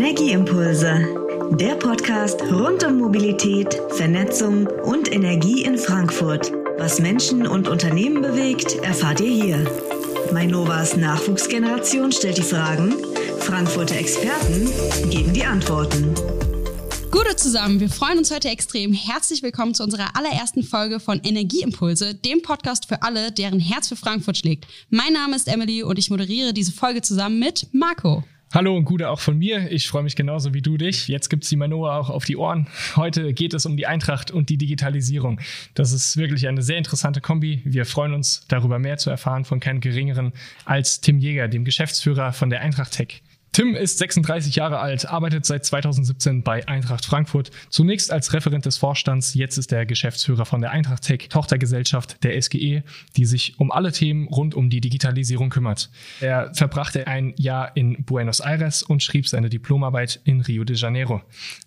Energieimpulse, der Podcast rund um Mobilität, Vernetzung und Energie in Frankfurt. Was Menschen und Unternehmen bewegt, erfahrt ihr hier. Mainovas Nachwuchsgeneration stellt die Fragen, Frankfurter Experten geben die Antworten. Gute zusammen, wir freuen uns heute extrem. Herzlich willkommen zu unserer allerersten Folge von Energieimpulse, dem Podcast für alle, deren Herz für Frankfurt schlägt. Mein Name ist Emily und ich moderiere diese Folge zusammen mit Marco. Hallo und Gute auch von mir. Ich freue mich genauso wie du dich. Jetzt gibt's die Manoa auch auf die Ohren. Heute geht es um die Eintracht und die Digitalisierung. Das ist wirklich eine sehr interessante Kombi. Wir freuen uns darüber mehr zu erfahren von keinem geringeren als Tim Jäger, dem Geschäftsführer von der Eintracht Tech. Tim ist 36 Jahre alt, arbeitet seit 2017 bei Eintracht Frankfurt. Zunächst als Referent des Vorstands, jetzt ist er Geschäftsführer von der Eintracht Tech, Tochtergesellschaft der SGE, die sich um alle Themen rund um die Digitalisierung kümmert. Er verbrachte ein Jahr in Buenos Aires und schrieb seine Diplomarbeit in Rio de Janeiro.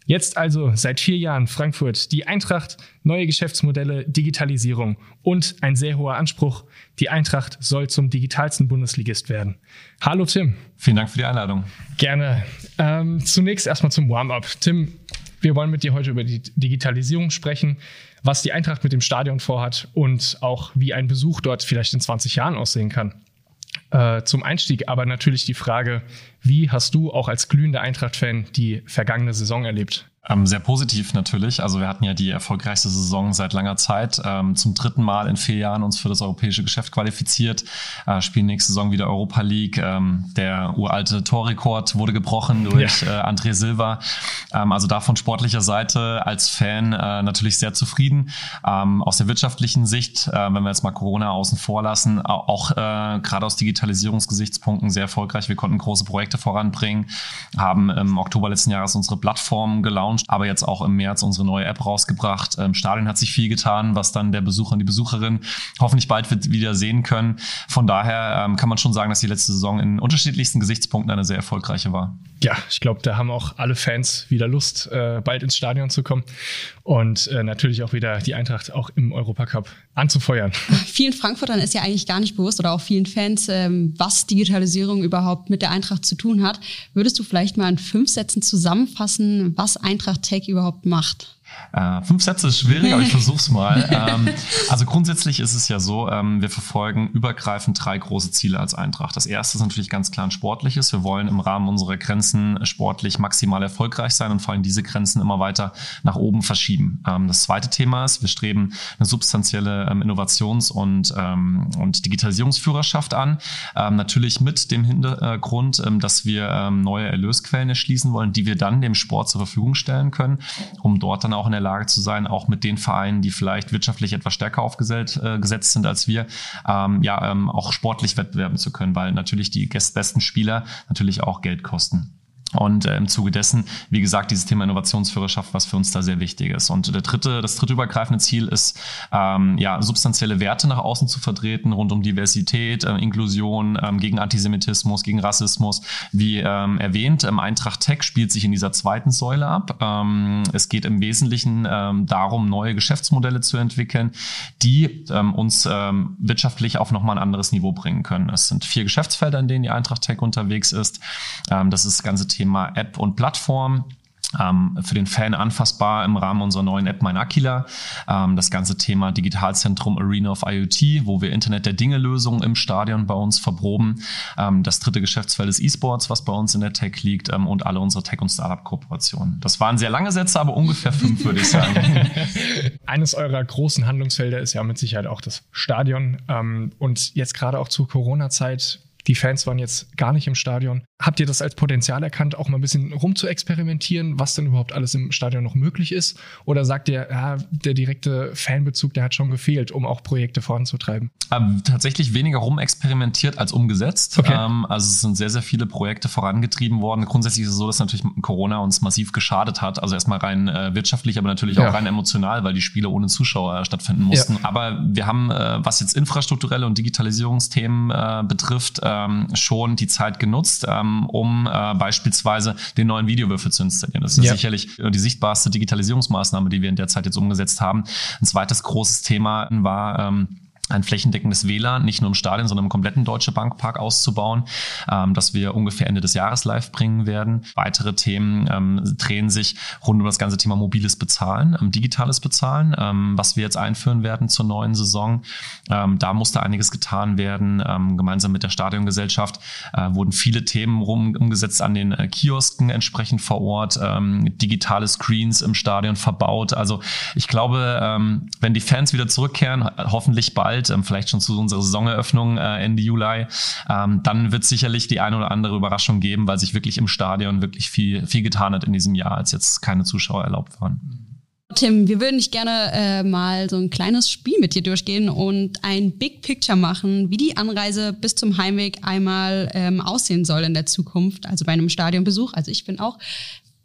Jetzt also seit vier Jahren Frankfurt, die Eintracht, neue Geschäftsmodelle, Digitalisierung und ein sehr hoher Anspruch. Die Eintracht soll zum digitalsten Bundesligist werden. Hallo Tim. Vielen Dank für die Einladung. Gerne. Ähm, zunächst erstmal zum Warm-up. Tim, wir wollen mit dir heute über die Digitalisierung sprechen, was die Eintracht mit dem Stadion vorhat und auch wie ein Besuch dort vielleicht in 20 Jahren aussehen kann. Äh, zum Einstieg aber natürlich die Frage, wie hast du auch als glühender Eintracht-Fan die vergangene Saison erlebt? Ähm, sehr positiv natürlich. Also wir hatten ja die erfolgreichste Saison seit langer Zeit. Ähm, zum dritten Mal in vier Jahren uns für das europäische Geschäft qualifiziert. Äh, spielen nächste Saison wieder Europa League. Ähm, der uralte Torrekord wurde gebrochen durch ja. äh, André Silva. Ähm, also da von sportlicher Seite als Fan äh, natürlich sehr zufrieden. Ähm, aus der wirtschaftlichen Sicht, äh, wenn wir jetzt mal Corona außen vor lassen, auch äh, gerade aus Digitalisierungsgesichtspunkten sehr erfolgreich. Wir konnten große Projekte voranbringen, haben im Oktober letzten Jahres unsere Plattform gelauncht gelauncht, aber jetzt auch im März unsere neue App rausgebracht. Im Stadion hat sich viel getan, was dann der Besucher und die Besucherin hoffentlich bald wieder sehen können. Von daher ähm, kann man schon sagen, dass die letzte Saison in unterschiedlichsten Gesichtspunkten eine sehr erfolgreiche war. Ja, ich glaube, da haben auch alle Fans wieder Lust, äh, bald ins Stadion zu kommen und äh, natürlich auch wieder die Eintracht auch im Europacup anzufeuern. Vielen Frankfurtern ist ja eigentlich gar nicht bewusst oder auch vielen Fans, ähm, was Digitalisierung überhaupt mit der Eintracht zu tun hat. Würdest du vielleicht mal in fünf Sätzen zusammenfassen, was Eintracht Tech überhaupt macht? Äh, fünf Sätze ist schwierig, aber ich versuch's mal. ähm, also grundsätzlich ist es ja so, ähm, wir verfolgen übergreifend drei große Ziele als Eintracht. Das erste ist natürlich ganz klar ein sportliches. Wir wollen im Rahmen unserer Grenzen sportlich maximal erfolgreich sein und vor allem diese Grenzen immer weiter nach oben verschieben. Ähm, das zweite Thema ist, wir streben eine substanzielle ähm, Innovations- und, ähm, und Digitalisierungsführerschaft an. Ähm, natürlich mit dem Hintergrund, dass wir neue Erlösquellen erschließen wollen, die wir dann dem Sport zur Verfügung stellen können, um dort dann auch in der Lage zu sein, auch mit den Vereinen, die vielleicht wirtschaftlich etwas stärker aufgesetzt äh, sind als wir, ähm, ja, ähm, auch sportlich wettbewerben zu können, weil natürlich die besten Spieler natürlich auch Geld kosten. Und äh, im Zuge dessen, wie gesagt, dieses Thema Innovationsführerschaft, was für uns da sehr wichtig ist. Und der dritte, das dritte übergreifende Ziel ist, ähm, ja, substanzielle Werte nach außen zu vertreten, rund um Diversität, äh, Inklusion, ähm, gegen Antisemitismus, gegen Rassismus. Wie ähm, erwähnt, ähm, Eintracht Tech spielt sich in dieser zweiten Säule ab. Ähm, es geht im Wesentlichen ähm, darum, neue Geschäftsmodelle zu entwickeln, die ähm, uns ähm, wirtschaftlich auf nochmal ein anderes Niveau bringen können. Es sind vier Geschäftsfelder, in denen die Eintracht Tech unterwegs ist. Ähm, das ist das ganze Thema Thema App und Plattform ähm, für den Fan anfassbar im Rahmen unserer neuen App Mein Aquila. Ähm, das ganze Thema Digitalzentrum Arena of IoT, wo wir Internet der Dinge Lösungen im Stadion bei uns verproben. Ähm, das dritte Geschäftsfeld ist E-Sports, was bei uns in der Tech liegt ähm, und alle unsere Tech- und Startup-Kooperationen. Das waren sehr lange Sätze, aber ungefähr fünf, würde ich sagen. Eines eurer großen Handlungsfelder ist ja mit Sicherheit auch das Stadion. Ähm, und jetzt gerade auch zur Corona-Zeit die Fans waren jetzt gar nicht im Stadion. Habt ihr das als Potenzial erkannt, auch mal ein bisschen rum zu experimentieren, was denn überhaupt alles im Stadion noch möglich ist? Oder sagt ihr, ja, der direkte Fanbezug, der hat schon gefehlt, um auch Projekte voranzutreiben? Ähm, tatsächlich weniger rumexperimentiert als umgesetzt. Okay. Ähm, also es sind sehr, sehr viele Projekte vorangetrieben worden. Grundsätzlich ist es so, dass natürlich Corona uns massiv geschadet hat. Also erstmal rein äh, wirtschaftlich, aber natürlich ja. auch rein emotional, weil die Spiele ohne Zuschauer stattfinden mussten. Ja. Aber wir haben, äh, was jetzt infrastrukturelle und Digitalisierungsthemen äh, betrifft, ähm, schon die Zeit genutzt, ähm, um äh, beispielsweise den neuen Videowürfel zu installieren. Das ist ja. sicherlich die sichtbarste Digitalisierungsmaßnahme, die wir in der Zeit jetzt umgesetzt haben. Ein zweites großes Thema war, ähm, ein flächendeckendes WLAN, nicht nur im Stadion, sondern im kompletten Deutsche Bankpark auszubauen, ähm, das wir ungefähr Ende des Jahres live bringen werden. Weitere Themen ähm, drehen sich rund um das ganze Thema mobiles Bezahlen, ähm, digitales Bezahlen, ähm, was wir jetzt einführen werden zur neuen Saison. Ähm, da musste einiges getan werden. Ähm, gemeinsam mit der Stadiongesellschaft äh, wurden viele Themen rum umgesetzt an den äh, Kiosken entsprechend vor Ort, digitale Screens im Stadion verbaut. Also ich glaube, wenn die Fans wieder zurückkehren, hoffentlich bald, bald, ähm, vielleicht schon zu unserer Saisoneröffnung äh, Ende Juli, ähm, dann wird sicherlich die eine oder andere Überraschung geben, weil sich wirklich im Stadion wirklich viel, viel getan hat in diesem Jahr, als jetzt keine Zuschauer erlaubt waren. Tim, wir würden dich gerne äh, mal so ein kleines Spiel mit dir durchgehen und ein Big Picture machen, wie die Anreise bis zum Heimweg einmal ähm, aussehen soll in der Zukunft, also bei einem Stadionbesuch. Also ich bin auch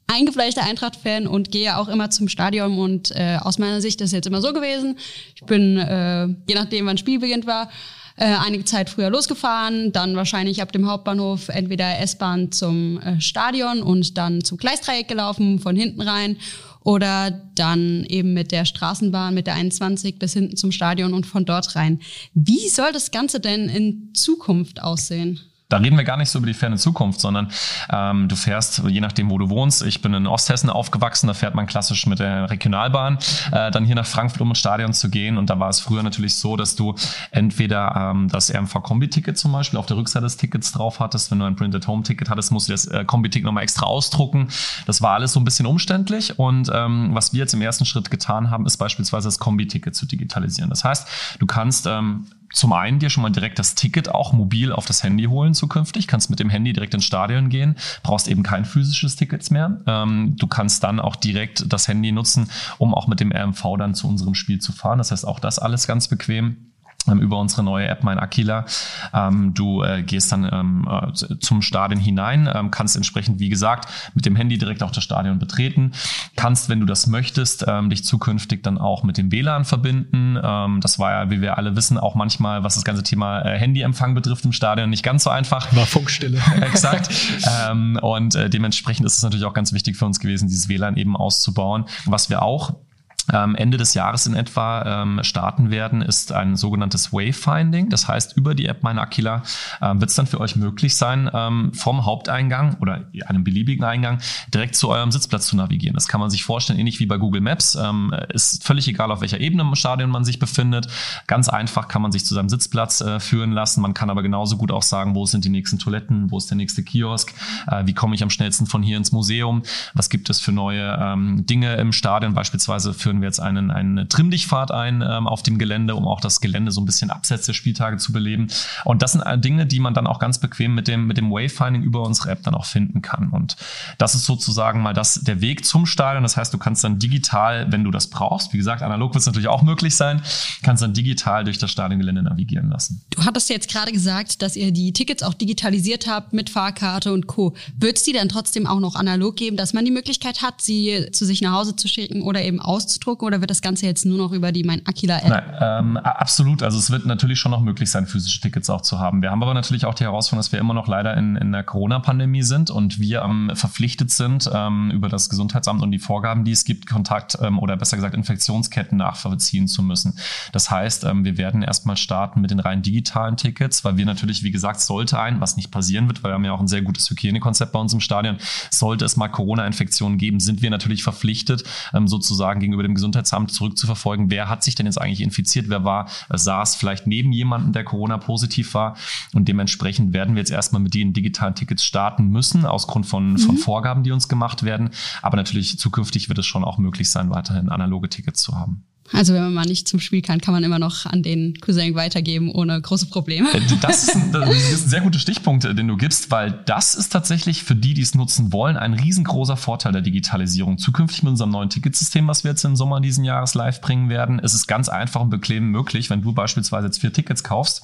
eingefleischter Eintracht-Fan und gehe auch immer zum Stadion und äh, aus meiner Sicht ist es jetzt immer so gewesen. Ich bin, äh, je nachdem wann Spiel beginnt war, äh, einige Zeit früher losgefahren, dann wahrscheinlich ab dem Hauptbahnhof entweder S-Bahn zum äh, Stadion und dann zum Gleisdreieck gelaufen, von hinten rein oder dann eben mit der Straßenbahn, mit der 21 bis hinten zum Stadion und von dort rein. Wie soll das Ganze denn in Zukunft aussehen? Da reden wir gar nicht so über die ferne Zukunft, sondern ähm, du fährst, je nachdem, wo du wohnst. Ich bin in Osthessen aufgewachsen, da fährt man klassisch mit der Regionalbahn äh, dann hier nach Frankfurt, um ins Stadion zu gehen. Und da war es früher natürlich so, dass du entweder ähm, das RMV-Kombi-Ticket zum Beispiel auf der Rückseite des Tickets drauf hattest. Wenn du ein Printed-Home-Ticket hattest, musst du das äh, Kombi-Ticket nochmal extra ausdrucken. Das war alles so ein bisschen umständlich. Und ähm, was wir jetzt im ersten Schritt getan haben, ist beispielsweise das Kombi-Ticket zu digitalisieren. Das heißt, du kannst ähm, zum einen dir schon mal direkt das Ticket auch mobil auf das Handy holen zukünftig, kannst mit dem Handy direkt ins Stadion gehen, brauchst eben kein physisches Ticket mehr. Ähm, du kannst dann auch direkt das Handy nutzen, um auch mit dem RMV dann zu unserem Spiel zu fahren. Das heißt auch das alles ganz bequem über unsere neue App Mein Aquila. Ähm, du äh, gehst dann ähm, äh, zum Stadion hinein, ähm, kannst entsprechend, wie gesagt, mit dem Handy direkt auch das Stadion betreten, kannst, wenn du das möchtest, ähm, dich zukünftig dann auch mit dem WLAN verbinden. Ähm, das war ja, wie wir alle wissen, auch manchmal, was das ganze Thema äh, Handyempfang betrifft im Stadion, nicht ganz so einfach. War Funkstille. Exakt. und dementsprechend ist es natürlich auch ganz wichtig für uns gewesen, dieses WLAN eben auszubauen. Was wir auch ähm, Ende des Jahres in etwa ähm, starten werden, ist ein sogenanntes Wayfinding. Das heißt, über die App Meine Aquila ähm, wird es dann für euch möglich sein, ähm, vom Haupteingang oder einem beliebigen Eingang direkt zu eurem Sitzplatz zu navigieren. Das kann man sich vorstellen, ähnlich wie bei Google Maps. Ähm, ist völlig egal, auf welcher Ebene im Stadion man sich befindet. Ganz einfach kann man sich zu seinem Sitzplatz äh, führen lassen. Man kann aber genauso gut auch sagen, wo sind die nächsten Toiletten, wo ist der nächste Kiosk, äh, wie komme ich am schnellsten von hier ins Museum, was gibt es für neue ähm, Dinge im Stadion, beispielsweise für führen wir jetzt einen, eine Trimmdichtfahrt ein ähm, auf dem Gelände, um auch das Gelände so ein bisschen abseits der Spieltage zu beleben. Und das sind Dinge, die man dann auch ganz bequem mit dem, mit dem Wayfinding über unsere App dann auch finden kann. Und das ist sozusagen mal das, der Weg zum Stadion. Das heißt, du kannst dann digital, wenn du das brauchst, wie gesagt, analog wird es natürlich auch möglich sein, kannst dann digital durch das Stadiongelände navigieren lassen. Du hattest jetzt gerade gesagt, dass ihr die Tickets auch digitalisiert habt mit Fahrkarte und Co. Wird es die dann trotzdem auch noch analog geben, dass man die Möglichkeit hat, sie zu sich nach Hause zu schicken oder eben auszudrucken? Ausdrucken oder wird das Ganze jetzt nur noch über die Mein Aquila App? Nein, ähm, absolut. Also es wird natürlich schon noch möglich sein, physische Tickets auch zu haben. Wir haben aber natürlich auch die Herausforderung, dass wir immer noch leider in, in der Corona-Pandemie sind und wir ähm, verpflichtet sind, ähm, über das Gesundheitsamt und die Vorgaben, die es gibt, Kontakt ähm, oder besser gesagt Infektionsketten nachvollziehen zu müssen. Das heißt, ähm, wir werden erstmal starten mit den rein digitalen Tickets, weil wir natürlich, wie gesagt, sollte ein, was nicht passieren wird, weil wir haben ja auch ein sehr gutes Hygienekonzept bei uns im Stadion, sollte es mal Corona-Infektionen geben, sind wir natürlich verpflichtet, ähm, sozusagen gegenüber dem Gesundheitsamt zurückzuverfolgen, wer hat sich denn jetzt eigentlich infiziert, wer war, saß vielleicht neben jemandem, der Corona-positiv war. Und dementsprechend werden wir jetzt erstmal mit den digitalen Tickets starten müssen, aus Grund von, mhm. von Vorgaben, die uns gemacht werden. Aber natürlich zukünftig wird es schon auch möglich sein, weiterhin analoge Tickets zu haben. Also wenn man mal nicht zum Spiel kann, kann man immer noch an den Cousin weitergeben ohne große Probleme. Äh, das ist, ein, das ist ein sehr guter Stichpunkt, äh, den du gibst, weil das ist tatsächlich für die, die es nutzen wollen, ein riesengroßer Vorteil der Digitalisierung. Zukünftig mit unserem neuen Ticketsystem, was wir jetzt im Sommer diesen Jahres live bringen werden, ist es ganz einfach und bequem möglich, wenn du beispielsweise jetzt vier Tickets kaufst,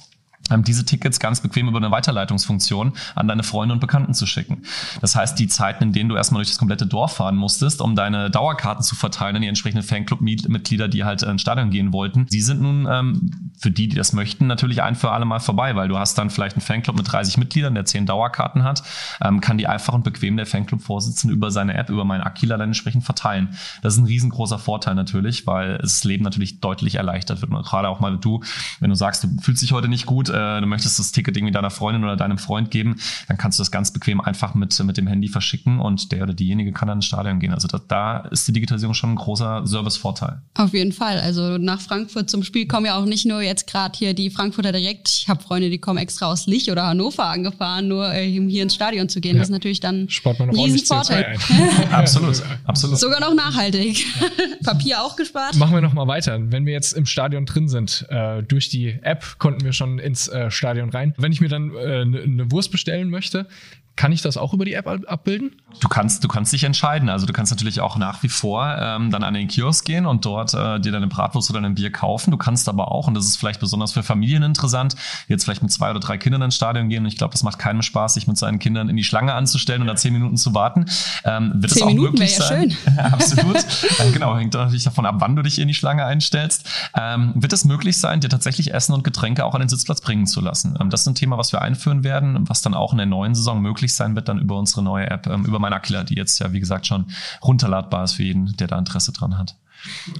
diese Tickets ganz bequem über eine Weiterleitungsfunktion an deine Freunde und Bekannten zu schicken. Das heißt, die Zeiten, in denen du erstmal durch das komplette Dorf fahren musstest, um deine Dauerkarten zu verteilen an die entsprechenden Fanclub-Mitglieder, die halt ins Stadion gehen wollten, die sind nun ähm, für die, die das möchten, natürlich ein für alle Mal vorbei, weil du hast dann vielleicht einen Fanclub mit 30 Mitgliedern, der 10 Dauerkarten hat, ähm, kann die einfach und bequem der Fanclub-Vorsitzende über seine App, über meinen Aquila dann entsprechend verteilen. Das ist ein riesengroßer Vorteil natürlich, weil das Leben natürlich deutlich erleichtert wird. Und gerade auch mal du, wenn du sagst, du fühlst dich heute nicht gut, äh, du möchtest das Ticket irgendwie deiner Freundin oder deinem Freund geben, dann kannst du das ganz bequem einfach mit, mit dem Handy verschicken und der oder diejenige kann dann ins Stadion gehen. Also da, da ist die Digitalisierung schon ein großer Servicevorteil. Auf jeden Fall. Also nach Frankfurt zum Spiel kommen ja auch nicht nur jetzt gerade hier die Frankfurter direkt. Ich habe Freunde, die kommen extra aus Lich oder Hannover angefahren, nur äh, um hier ins Stadion zu gehen. Ja. Das ist natürlich dann ein Riesenvorteil. absolut, absolut. Sogar noch nachhaltig. Papier auch gespart. Machen wir noch mal weiter. Wenn wir jetzt im Stadion drin sind, äh, durch die App konnten wir schon ins äh, Stadion rein. Wenn ich mir dann eine äh, ne Wurst bestellen möchte, kann ich das auch über die App abbilden? Du kannst, du kannst dich entscheiden. Also du kannst natürlich auch nach wie vor ähm, dann an den Kiosk gehen und dort äh, dir deine Bratwurst oder ein Bier kaufen. Du kannst aber auch, und das ist vielleicht besonders für Familien interessant, jetzt vielleicht mit zwei oder drei Kindern ins Stadion gehen. Und ich glaube, das macht keinem Spaß, sich mit seinen Kindern in die Schlange anzustellen und da zehn Minuten zu warten. Ähm, wird zehn es auch Minuten möglich ja sein? Schön. Absolut. äh, genau, hängt natürlich davon ab, wann du dich in die Schlange einstellst. Ähm, wird es möglich sein, dir tatsächlich Essen und Getränke auch an den Sitzplatz bringen zu lassen? Ähm, das ist ein Thema, was wir einführen werden, was dann auch in der neuen Saison möglich sein wird, dann über unsere neue App, ähm, über mein Aquila, die jetzt ja, wie gesagt, schon runterladbar ist für jeden, der da Interesse dran hat.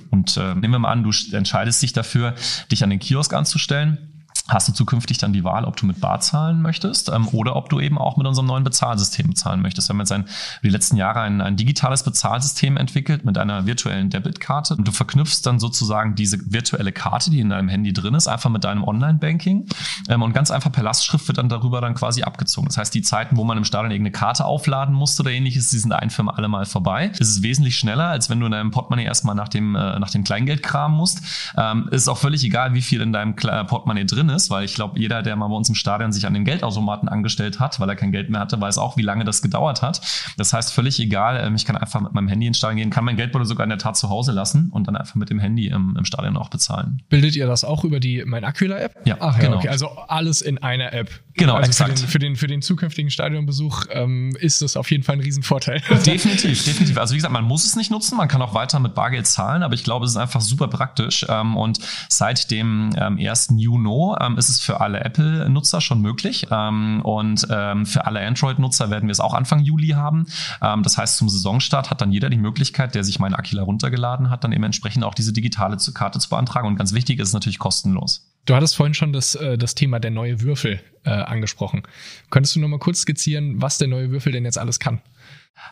Und äh, nehmen wir mal an, du entscheidest dich dafür, dich an den Kiosk anzustellen hast du zukünftig dann die Wahl, ob du mit Bar zahlen möchtest ähm, oder ob du eben auch mit unserem neuen Bezahlsystem bezahlen möchtest. Wir haben jetzt ein, die letzten Jahre ein, ein digitales Bezahlsystem entwickelt mit einer virtuellen Debitkarte. Und du verknüpfst dann sozusagen diese virtuelle Karte, die in deinem Handy drin ist, einfach mit deinem Online-Banking ähm, und ganz einfach per Lastschrift wird dann darüber dann quasi abgezogen. Das heißt, die Zeiten, wo man im Stadion irgendeine Karte aufladen musste oder ähnliches, die sind ein für alle Mal vorbei. Es ist wesentlich schneller, als wenn du in deinem Portemonnaie erstmal nach dem, äh, nach dem Kleingeld kramen musst. Ähm, ist auch völlig egal, wie viel in deinem Portemonnaie drin ist ist, weil ich glaube, jeder, der mal bei uns im Stadion sich an den Geldautomaten angestellt hat, weil er kein Geld mehr hatte, weiß auch, wie lange das gedauert hat. Das heißt, völlig egal, ähm, ich kann einfach mit meinem Handy ins Stadion gehen, kann mein Geldbeutel sogar in der Tat zu Hause lassen und dann einfach mit dem Handy im, im Stadion auch bezahlen. Bildet ihr das auch über die Mein Aquila App? Ja, Ach, genau. okay. Also alles in einer App. Genau, also exakt. Für den, für den, für den zukünftigen Stadionbesuch ähm, ist das auf jeden Fall ein Riesenvorteil. Definitiv, definitiv. Also wie gesagt, man muss es nicht nutzen, man kann auch weiter mit Bargeld zahlen, aber ich glaube, es ist einfach super praktisch. Ähm, und seit dem ähm, 1. Juni ähm, ist es für alle Apple-Nutzer schon möglich. Ähm, und ähm, für alle Android-Nutzer werden wir es auch Anfang Juli haben. Ähm, das heißt, zum Saisonstart hat dann jeder die Möglichkeit, der sich meine Aquila runtergeladen hat, dann eben entsprechend auch diese digitale Karte zu beantragen. Und ganz wichtig ist es natürlich kostenlos. Du hattest vorhin schon das, äh, das Thema der neue Würfel äh, angesprochen. Könntest du noch mal kurz skizzieren, was der neue Würfel denn jetzt alles kann?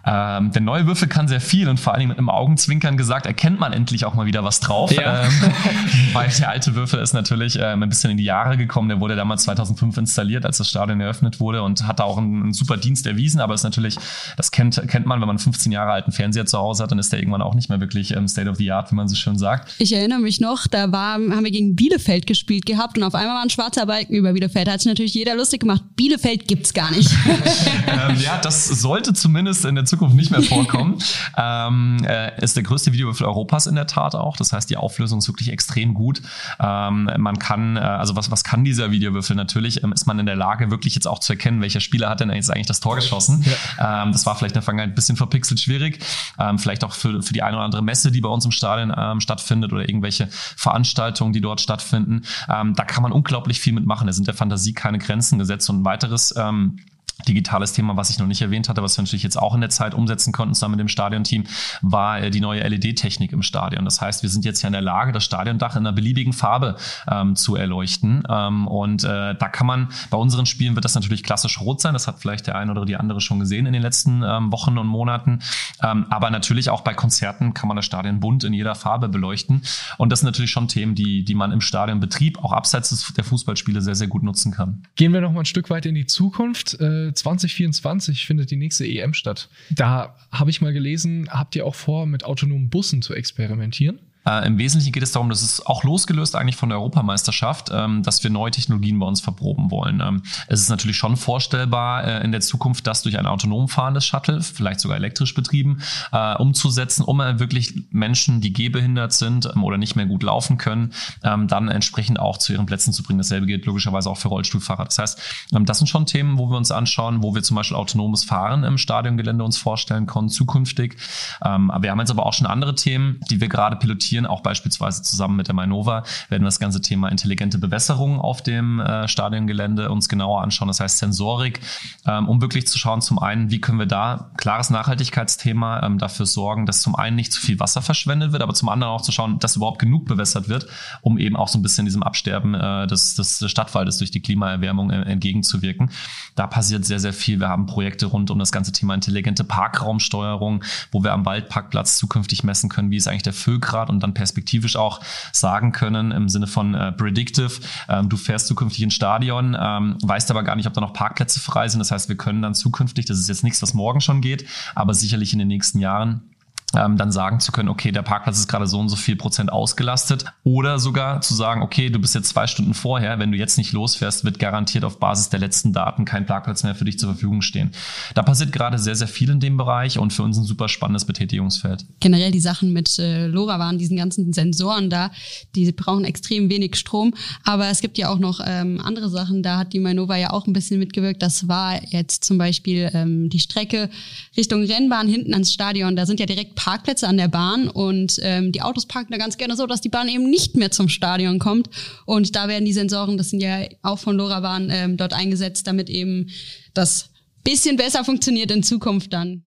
Ähm, der neue Würfel kann sehr viel und vor allen Dingen mit einem Augenzwinkern gesagt, erkennt man endlich auch mal wieder was drauf. Ja. Ähm, weil der alte Würfel ist natürlich ähm, ein bisschen in die Jahre gekommen. Der wurde damals 2005 installiert, als das Stadion eröffnet wurde und hat da auch einen, einen, super Dienst erwiesen. Aber ist natürlich, das kennt, kennt man, wenn man einen 15 Jahre alten Fernseher zu Hause hat, dann ist der irgendwann auch nicht mehr wirklich ähm, State of the Art, wie man so schön sagt. Ich erinnere mich noch, da war, haben wir gegen Bielefeld gespielt gehabt und auf einmal war ein schwarzer Balken über Bielefeld. Da hat sich natürlich jeder lustig gemacht. Bielefeld gibt's gar nicht. ähm, ja, das sollte zumindest in der Zukunft nicht mehr vorkommen. ähm, äh, ist der größte Videowürfel Europas in der Tat auch. Das heißt, die Auflösung ist wirklich extrem gut. Ähm, man kann, äh, also was, was kann dieser Videowürfel? Natürlich ähm, ist man in der Lage, wirklich jetzt auch zu erkennen, welcher Spieler hat denn jetzt eigentlich das Tor geschossen. Ja. Ähm, das war vielleicht in der Vergangenheit ein bisschen verpixelt schwierig. Ähm, vielleicht auch für, für die eine oder andere Messe, die bei uns im Stadion ähm, stattfindet oder irgendwelche Veranstaltungen, die dort stattfinden. Da kann man unglaublich viel mitmachen. Da sind der Fantasie keine Grenzen gesetzt und ein weiteres ähm, digitales Thema, was ich noch nicht erwähnt hatte, was wir natürlich jetzt auch in der Zeit umsetzen konnten zusammen mit dem Stadionteam, war äh, die neue LED-Technik im Stadion. Das heißt, wir sind jetzt ja in der Lage, das Stadiondach in einer beliebigen Farbe ähm, zu erleuchten. Ähm, und äh, da kann man, bei unseren Spielen wird das natürlich klassisch rot sein. Das hat vielleicht der eine oder die andere schon gesehen in den letzten ähm, Wochen und Monaten. Ähm, aber natürlich auch bei Konzerten kann man das Stadion bunt in jeder Farbe beleuchten. Und das sind natürlich schon Themen, die, die man im Stadionbetrieb auch abseits der Fußballspiele sehr, sehr gut nutzen kann. Gehen wir noch mal ein Stück weit in die Zukunft. Äh 2024 findet die nächste EM statt. Da habe ich mal gelesen, habt ihr auch vor, mit autonomen Bussen zu experimentieren? Äh, Im Wesentlichen geht es darum, dass es auch losgelöst eigentlich von der Europameisterschaft, ähm, dass wir neue Technologien bei uns verproben wollen. Ähm, es ist natürlich schon vorstellbar äh, in der Zukunft, das durch ein autonom fahrendes Shuttle, vielleicht sogar elektrisch betrieben, äh, umzusetzen, um äh, wirklich Menschen, die gehbehindert sind ähm, oder nicht mehr gut laufen können, ähm, dann entsprechend auch zu ihren Plätzen zu bringen. Dasselbe gilt logischerweise auch für Rollstuhlfahrer. Das heißt, ähm, das sind schon Themen, wo wir uns anschauen, wo wir zum Beispiel autonomes Fahren im Stadiongelände uns vorstellen können, zukünftig. Ähm, wir haben jetzt aber auch schon andere Themen, die wir gerade pilotieren diskutieren, auch beispielsweise zusammen mit der Mainova, werden wir das ganze Thema intelligente Bewässerung auf dem äh, Stadiongelände uns genauer anschauen. Das heißt Sensorik, ähm, um wirklich zu schauen, zum einen, wie können wir da, klares Nachhaltigkeitsthema, ähm, dafür sorgen, dass zum einen nicht zu viel Wasser verschwendet wird, aber zum anderen auch zu schauen, dass überhaupt genug bewässert wird, um eben auch so ein bisschen diesem Absterben äh, des, des Stadtwaldes durch die Klimaerwärmung äh, entgegenzuwirken. Da passiert sehr, sehr viel. Wir haben Projekte rund um das ganze Thema intelligente Parkraumsteuerung, wo wir am Waldparkplatz zukünftig messen können, wie ist eigentlich der Füllgrad und dann perspektivisch auch sagen können im Sinne von äh, predictive, ähm, du fährst zukünftig ins Stadion, ähm, weißt aber gar nicht, ob da noch Parkplätze frei sind. Das heißt, wir können dann zukünftig, das ist jetzt nichts, was morgen schon geht, aber sicherlich in den nächsten Jahren ähm, dann sagen zu können, okay, der Parkplatz ist gerade so und so viel Prozent ausgelastet. Oder sogar zu sagen, okay, du bist jetzt zwei Stunden vorher, wenn du jetzt nicht losfährst, wird garantiert auf Basis der letzten Daten kein Parkplatz mehr für dich zur Verfügung stehen. Da passiert gerade sehr, sehr viel in dem Bereich und für uns ein super spannendes Betätigungsfeld. Generell die Sachen mit äh, LoRaWAN, diesen ganzen Sensoren da, die brauchen extrem wenig Strom. Aber es gibt ja auch noch ähm, andere Sachen, da hat die Mainova ja auch ein bisschen mitgewirkt. Das war jetzt zum Beispiel ähm, die Strecke Richtung Rennbahn hinten ans Stadion. Da sind ja direkt Parkplätze an der Bahn und ähm, die Autos parken da ganz gerne so, dass die Bahn eben nicht mehr zum Stadion kommt. Und da werden die Sensoren, das sind ja auch von LoRaWAN ähm, dort eingesetzt, damit eben das bisschen besser funktioniert in Zukunft dann.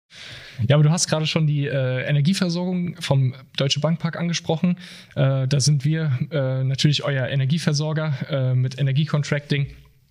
Ja, aber du hast gerade schon die äh, Energieversorgung vom Deutsche Bankpark angesprochen. Äh, da sind wir äh, natürlich euer Energieversorger äh, mit Energiecontracting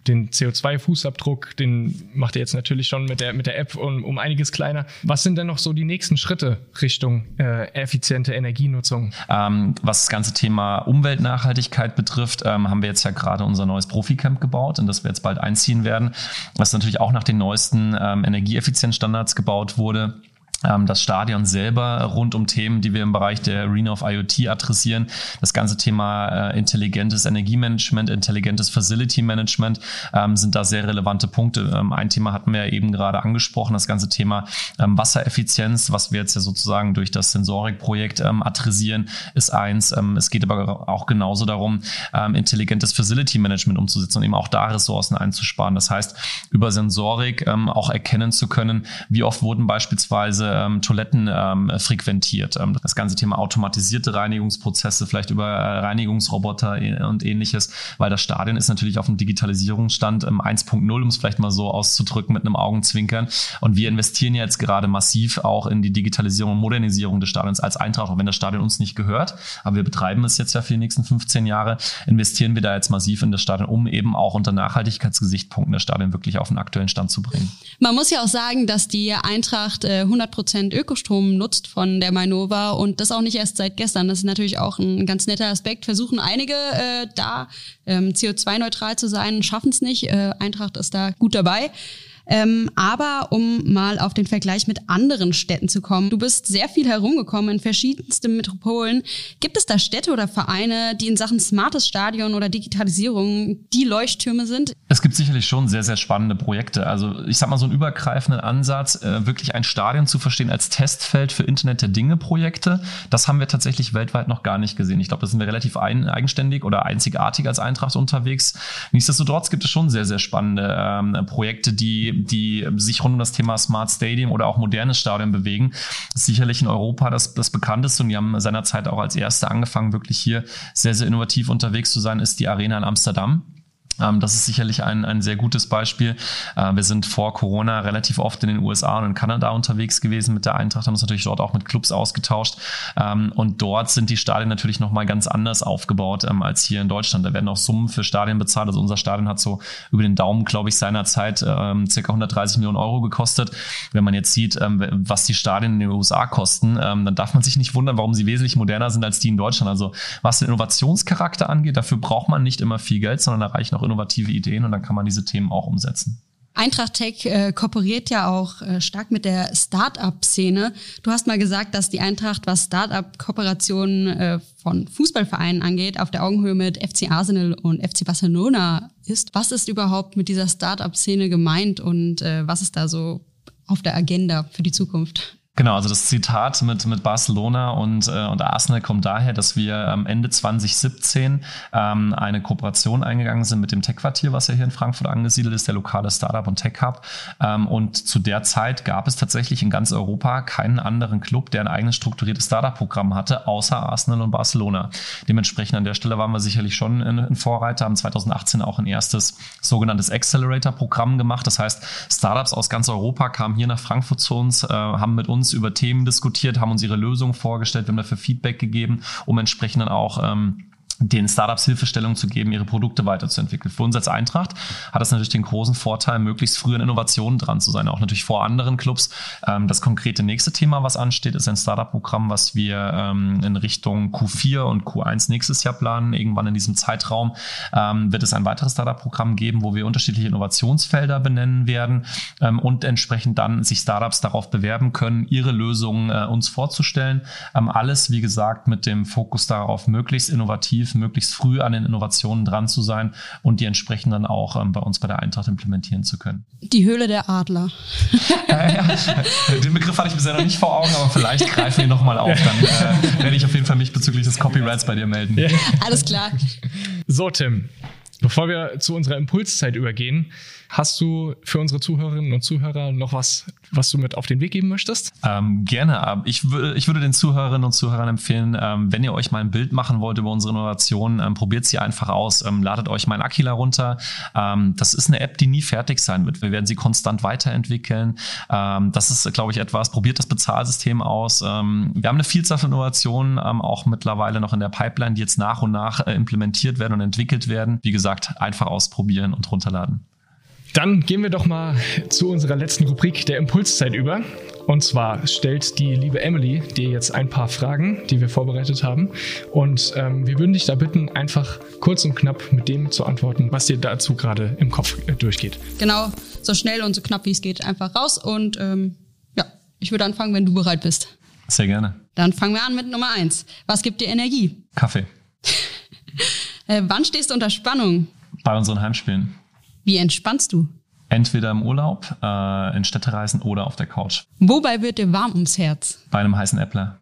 den CO2-Fußabdruck, den macht ihr jetzt natürlich schon mit der, mit der App um, um einiges kleiner. Was sind denn noch so die nächsten Schritte Richtung äh, effiziente Energienutzung? Ähm, was das ganze Thema Umweltnachhaltigkeit betrifft, ähm, haben wir jetzt ja gerade unser neues Profi-Camp gebaut, in das wir jetzt bald einziehen werden, was natürlich auch nach den neuesten ähm, Energieeffizienzstandards gebaut wurde das Stadion selber rund um Themen, die wir im Bereich der Arena of IoT adressieren. Das ganze Thema äh, intelligentes Energiemanagement, intelligentes Facility Management ähm, sind da sehr relevante Punkte. Ähm, ein Thema hatten wir ja eben gerade angesprochen, das ganze Thema ähm, Wassereffizienz, was wir jetzt ja sozusagen durch das Sensorik-Projekt ähm, adressieren, ist eins. Ähm, es geht aber auch genauso darum, intelligentes Facility Management umzusetzen und eben auch da Ressourcen einzusparen. Das heißt, über Sensorik auch erkennen zu können, wie oft wurden beispielsweise ähm, Toiletten ähm, frequentiert. Ähm, das ganze Thema automatisierte Reinigungsprozesse, vielleicht über äh, Reinigungsroboter und ähnliches, weil das Stadion ist natürlich auf dem Digitalisierungsstand ähm, 1.0, um es vielleicht mal so auszudrücken mit einem Augenzwinkern. Und wir investieren jetzt gerade massiv auch in die Digitalisierung und Modernisierung des Stadions als Eintracht, auch wenn das Stadion uns nicht gehört. Aber wir betreiben es jetzt ja für die nächsten 15 Jahre, investieren wir da jetzt massiv in das Stadion, um eben auch unter Nachhaltigkeitsgesichtspunkten das Stadion wirklich auf den aktuellen Stand zu bringen. Man muss ja auch sagen, dass die Eintracht äh, 100 Prozent Ökostrom nutzt von der Mainova und das auch nicht erst seit gestern. Das ist natürlich auch ein ganz netter Aspekt. Versuchen einige äh, da ähm, CO2-neutral zu sein, schaffen es nicht. Äh, Eintracht ist da gut dabei. Ähm, aber um mal auf den Vergleich mit anderen Städten zu kommen, du bist sehr viel herumgekommen in verschiedensten Metropolen. Gibt es da Städte oder Vereine, die in Sachen smartes Stadion oder Digitalisierung die Leuchttürme sind? Es gibt sicherlich schon sehr, sehr spannende Projekte. Also ich sag mal so einen übergreifenden Ansatz, äh, wirklich ein Stadion zu verstehen als Testfeld für Internet der Dinge Projekte. Das haben wir tatsächlich weltweit noch gar nicht gesehen. Ich glaube, da sind wir relativ ein, eigenständig oder einzigartig als Eintracht unterwegs. Nichtsdestotrotz gibt es schon sehr, sehr spannende ähm, Projekte, die die, sich rund um das Thema Smart Stadium oder auch modernes Stadion bewegen. Ist sicherlich in Europa das, das bekannteste und die haben seinerzeit auch als erste angefangen, wirklich hier sehr, sehr innovativ unterwegs zu sein, ist die Arena in Amsterdam. Ähm, das ist sicherlich ein, ein sehr gutes Beispiel. Äh, wir sind vor Corona relativ oft in den USA und in Kanada unterwegs gewesen mit der Eintracht, haben uns natürlich dort auch mit Clubs ausgetauscht. Ähm, und dort sind die Stadien natürlich nochmal ganz anders aufgebaut ähm, als hier in Deutschland. Da werden auch Summen für Stadien bezahlt. Also unser Stadion hat so über den Daumen, glaube ich, seinerzeit circa 130 Millionen Euro gekostet. Wenn man jetzt sieht, was die Stadien in den USA kosten, dann darf man sich nicht wundern, warum sie wesentlich moderner sind als die in Deutschland. Also was den Innovationscharakter angeht, dafür braucht man nicht immer viel Geld, sondern da reichen auch innovative Ideen und dann kann man diese Themen auch umsetzen. Eintracht Tech äh, kooperiert ja auch äh, stark mit der Start-up-Szene. Du hast mal gesagt, dass die Eintracht, was Start-up-Kooperationen äh, von Fußballvereinen angeht, auf der Augenhöhe mit FC Arsenal und FC Barcelona ist. Was ist überhaupt mit dieser Start-up-Szene gemeint und äh, was ist da so auf der Agenda für die Zukunft? Genau, also das Zitat mit, mit Barcelona und, äh, und Arsenal kommt daher, dass wir am Ende 2017 ähm, eine Kooperation eingegangen sind mit dem Tech-Quartier, was ja hier in Frankfurt angesiedelt ist, der lokale Startup und Tech-Hub. Ähm, und zu der Zeit gab es tatsächlich in ganz Europa keinen anderen Club, der ein eigenes strukturiertes Startup-Programm hatte, außer Arsenal und Barcelona. Dementsprechend an der Stelle waren wir sicherlich schon ein, Vorreiter, haben 2018 auch ein erstes sogenanntes Accelerator-Programm gemacht. Das heißt, Startups aus ganz Europa kamen hier nach Frankfurt zu uns, äh, haben mit uns uns über Themen diskutiert, haben uns ihre Lösungen vorgestellt, wir haben dafür Feedback gegeben, um entsprechend dann auch ähm, den Startups Hilfestellung zu geben, ihre Produkte weiterzuentwickeln. Für uns als Eintracht hat das natürlich den großen Vorteil, möglichst früh an Innovationen dran zu sein, auch natürlich vor anderen Clubs. Ähm, das konkrete nächste Thema, was ansteht, ist ein Startup-Programm, was wir ähm, in Richtung Q4 und Q1 nächstes Jahr planen. Irgendwann in diesem Zeitraum ähm, wird es ein weiteres Startup-Programm geben, wo wir unterschiedliche Innovationsfelder benennen werden und entsprechend dann sich Startups darauf bewerben können, ihre Lösungen äh, uns vorzustellen. alles, wie gesagt, mit dem Fokus darauf, möglichst innovativ möglichst früh an den Innovationen dran zu sein und die entsprechend dann auch ähm, bei uns bei der Eintracht implementieren zu können. Die Höhle der Adler. ja, ja. Den Begriff hatte ich bisher noch nicht vor Augen, aber vielleicht greifen wir nochmal auf. Dann äh, werde ich auf jeden Fall mich bezüglich des Copyrights bei dir melden. Ja. Alles klar. So, Tim, bevor wir zu unserer Impulszeit übergehen, Hast du für unsere Zuhörerinnen und Zuhörer noch was, was du mit auf den Weg geben möchtest? Ähm, gerne. Ich, ich würde den Zuhörerinnen und Zuhörern empfehlen, ähm, wenn ihr euch mal ein Bild machen wollt über unsere Innovation, ähm, probiert sie einfach aus. Ähm, ladet euch mein Aquila runter. Ähm, das ist eine App, die nie fertig sein wird. Wir werden sie konstant weiterentwickeln. Ähm, das ist, glaube ich, etwas. Probiert das Bezahlsystem aus. wir haben eine Vielzahl von Innovationen auch mittlerweile noch in der Pipeline, die jetzt nach und nach äh, implementiert werden und entwickelt werden. Wie gesagt, einfach ausprobieren und runterladen. Dann gehen wir doch mal zu unserer letzten Rubrik der Impulszeit über. Und zwar stellt die liebe Emily dir jetzt ein paar Fragen, die wir vorbereitet haben. Und ähm, wir würden dich da bitten, einfach kurz und knapp mit dem zu antworten, was dir dazu gerade im Kopf äh, durchgeht. Genau, so schnell und so knapp wie es geht, einfach raus. Und ähm, ja, ich würde anfangen, wenn du bereit bist. Sehr gerne. Dann fangen wir an mit Nummer eins. Was gibt dir Energie? Kaffee. Äh, wann stehst du unter Spannung? Bei unseren Heimspielen. Wie entspannst du? Entweder im Urlaub, äh, in Städtereisen oder auf der Couch. Wobei wird dir warm ums Herz? Bei einem heißen Äppler.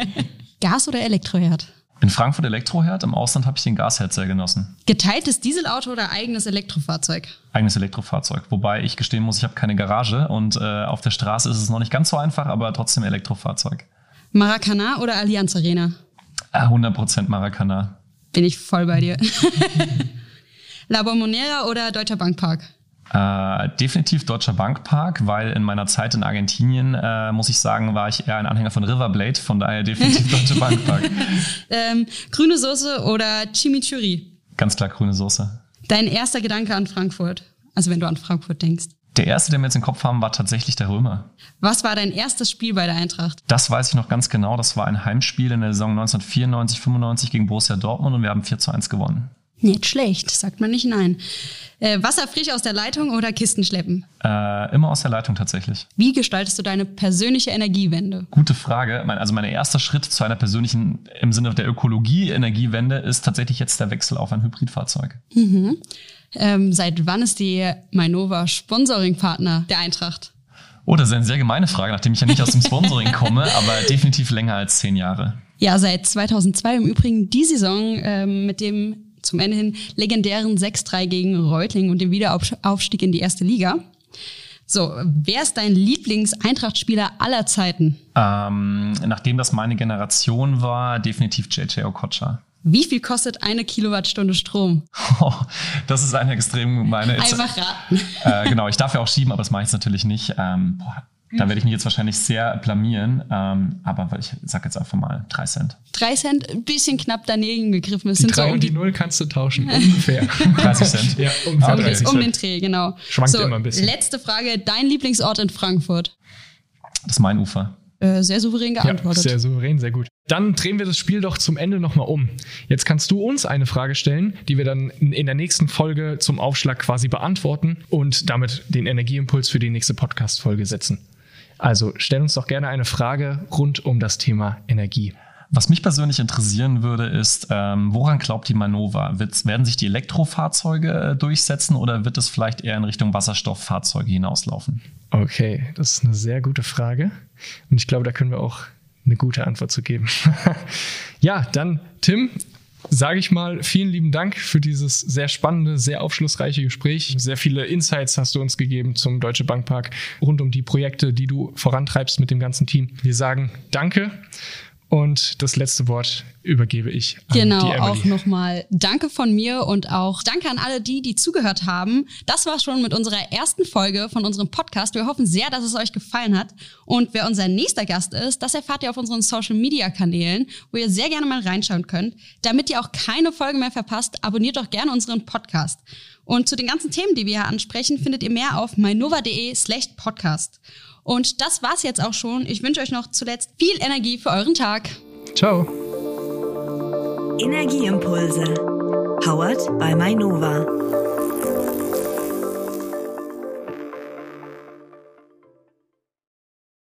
Gas- oder Elektroherd? In Frankfurt Elektroherd, im Ausland habe ich den Gasherd sehr genossen. Geteiltes Dieselauto oder eigenes Elektrofahrzeug? Eigenes Elektrofahrzeug. Wobei ich gestehen muss, ich habe keine Garage und äh, auf der Straße ist es noch nicht ganz so einfach, aber trotzdem Elektrofahrzeug. Maracana oder Allianz Arena? 100% äh, Maracana. Bin ich voll bei dir. La Bombonera oder Deutscher Bankpark? Äh, definitiv Deutscher Bankpark, weil in meiner Zeit in Argentinien, äh, muss ich sagen, war ich eher ein Anhänger von Riverblade, von daher definitiv Deutscher Bankpark. ähm, grüne Soße oder Chimichurri? Ganz klar grüne Soße. Dein erster Gedanke an Frankfurt, also wenn du an Frankfurt denkst? Der erste, den wir jetzt im Kopf haben, war tatsächlich der Römer. Was war dein erstes Spiel bei der Eintracht? Das weiß ich noch ganz genau. Das war ein Heimspiel in der Saison 1994, 95 gegen Borussia Dortmund und wir haben 4 zu 1 gewonnen. Nicht schlecht, sagt man nicht nein. Äh, Wasser frisch aus der Leitung oder Kisten schleppen? Äh, immer aus der Leitung tatsächlich. Wie gestaltest du deine persönliche Energiewende? Gute Frage. Also mein erster Schritt zu einer persönlichen, im Sinne der Ökologie, Energiewende ist tatsächlich jetzt der Wechsel auf ein Hybridfahrzeug. Mhm. Ähm, seit wann ist die Mainova Sponsoring-Partner der Eintracht? Oh, das ist eine sehr gemeine Frage, nachdem ich ja nicht aus dem Sponsoring komme, aber definitiv länger als zehn Jahre. Ja, seit 2002 im Übrigen die Saison ähm, mit dem zum Ende hin legendären 6-3 gegen Reutling und dem Wiederaufstieg in die erste Liga. So, wer ist dein Lieblings-Eintracht-Spieler aller Zeiten? Ähm, nachdem das meine Generation war, definitiv JJ Okocha. Wie viel kostet eine Kilowattstunde Strom? Oh, das ist eine extrem meine. Einfach raten. Äh, genau, ich darf ja auch schieben, aber das mache ich jetzt natürlich nicht. Ähm, boah, da werde ich mich jetzt wahrscheinlich sehr blamieren, ähm, aber ich sage jetzt einfach mal drei Cent. Drei Cent, ein bisschen knapp daneben gegriffen. Es die sind drei so um und die Null kannst du tauschen, ungefähr. 30 Cent. Ja, ungefähr um, 30 um den Dreh, genau. Schwankt so, immer ein bisschen. Letzte Frage, dein Lieblingsort in Frankfurt? Das Mainufer. äh, sehr souverän geantwortet. Ja, sehr souverän, sehr gut. Dann drehen wir das Spiel doch zum Ende nochmal um. Jetzt kannst du uns eine Frage stellen, die wir dann in der nächsten Folge zum Aufschlag quasi beantworten und damit den Energieimpuls für die nächste Podcast-Folge setzen. Also stell uns doch gerne eine Frage rund um das Thema Energie. Was mich persönlich interessieren würde, ist, ähm, woran glaubt die Manova? Wird, werden sich die Elektrofahrzeuge äh, durchsetzen oder wird es vielleicht eher in Richtung Wasserstofffahrzeuge hinauslaufen? Okay, das ist eine sehr gute Frage. Und ich glaube, da können wir auch eine gute Antwort zu geben. ja, dann Tim, sage ich mal, vielen lieben Dank für dieses sehr spannende, sehr aufschlussreiche Gespräch. Sehr viele Insights hast du uns gegeben zum Deutsche Bankpark rund um die Projekte, die du vorantreibst mit dem ganzen Team. Wir sagen Danke und das letzte Wort übergebe ich an genau, die Emily. auch nochmal Danke von mir und auch Danke an alle die, die zugehört haben. Das war schon mit unserer ersten Folge von unserem Podcast. Wir hoffen sehr, dass es euch gefallen hat. Und wer unser nächster Gast ist, das erfahrt ihr auf unseren Social Media Kanälen, wo ihr sehr gerne mal reinschauen könnt. Damit ihr auch keine Folge mehr verpasst, abonniert doch gerne unseren Podcast. Und zu den ganzen Themen, die wir hier ansprechen, findet ihr mehr auf mynova.de slash podcast. Und das war's jetzt auch schon. Ich wünsche euch noch zuletzt viel Energie für euren Tag. Ciao. Energieimpulse. Powered by Mainova.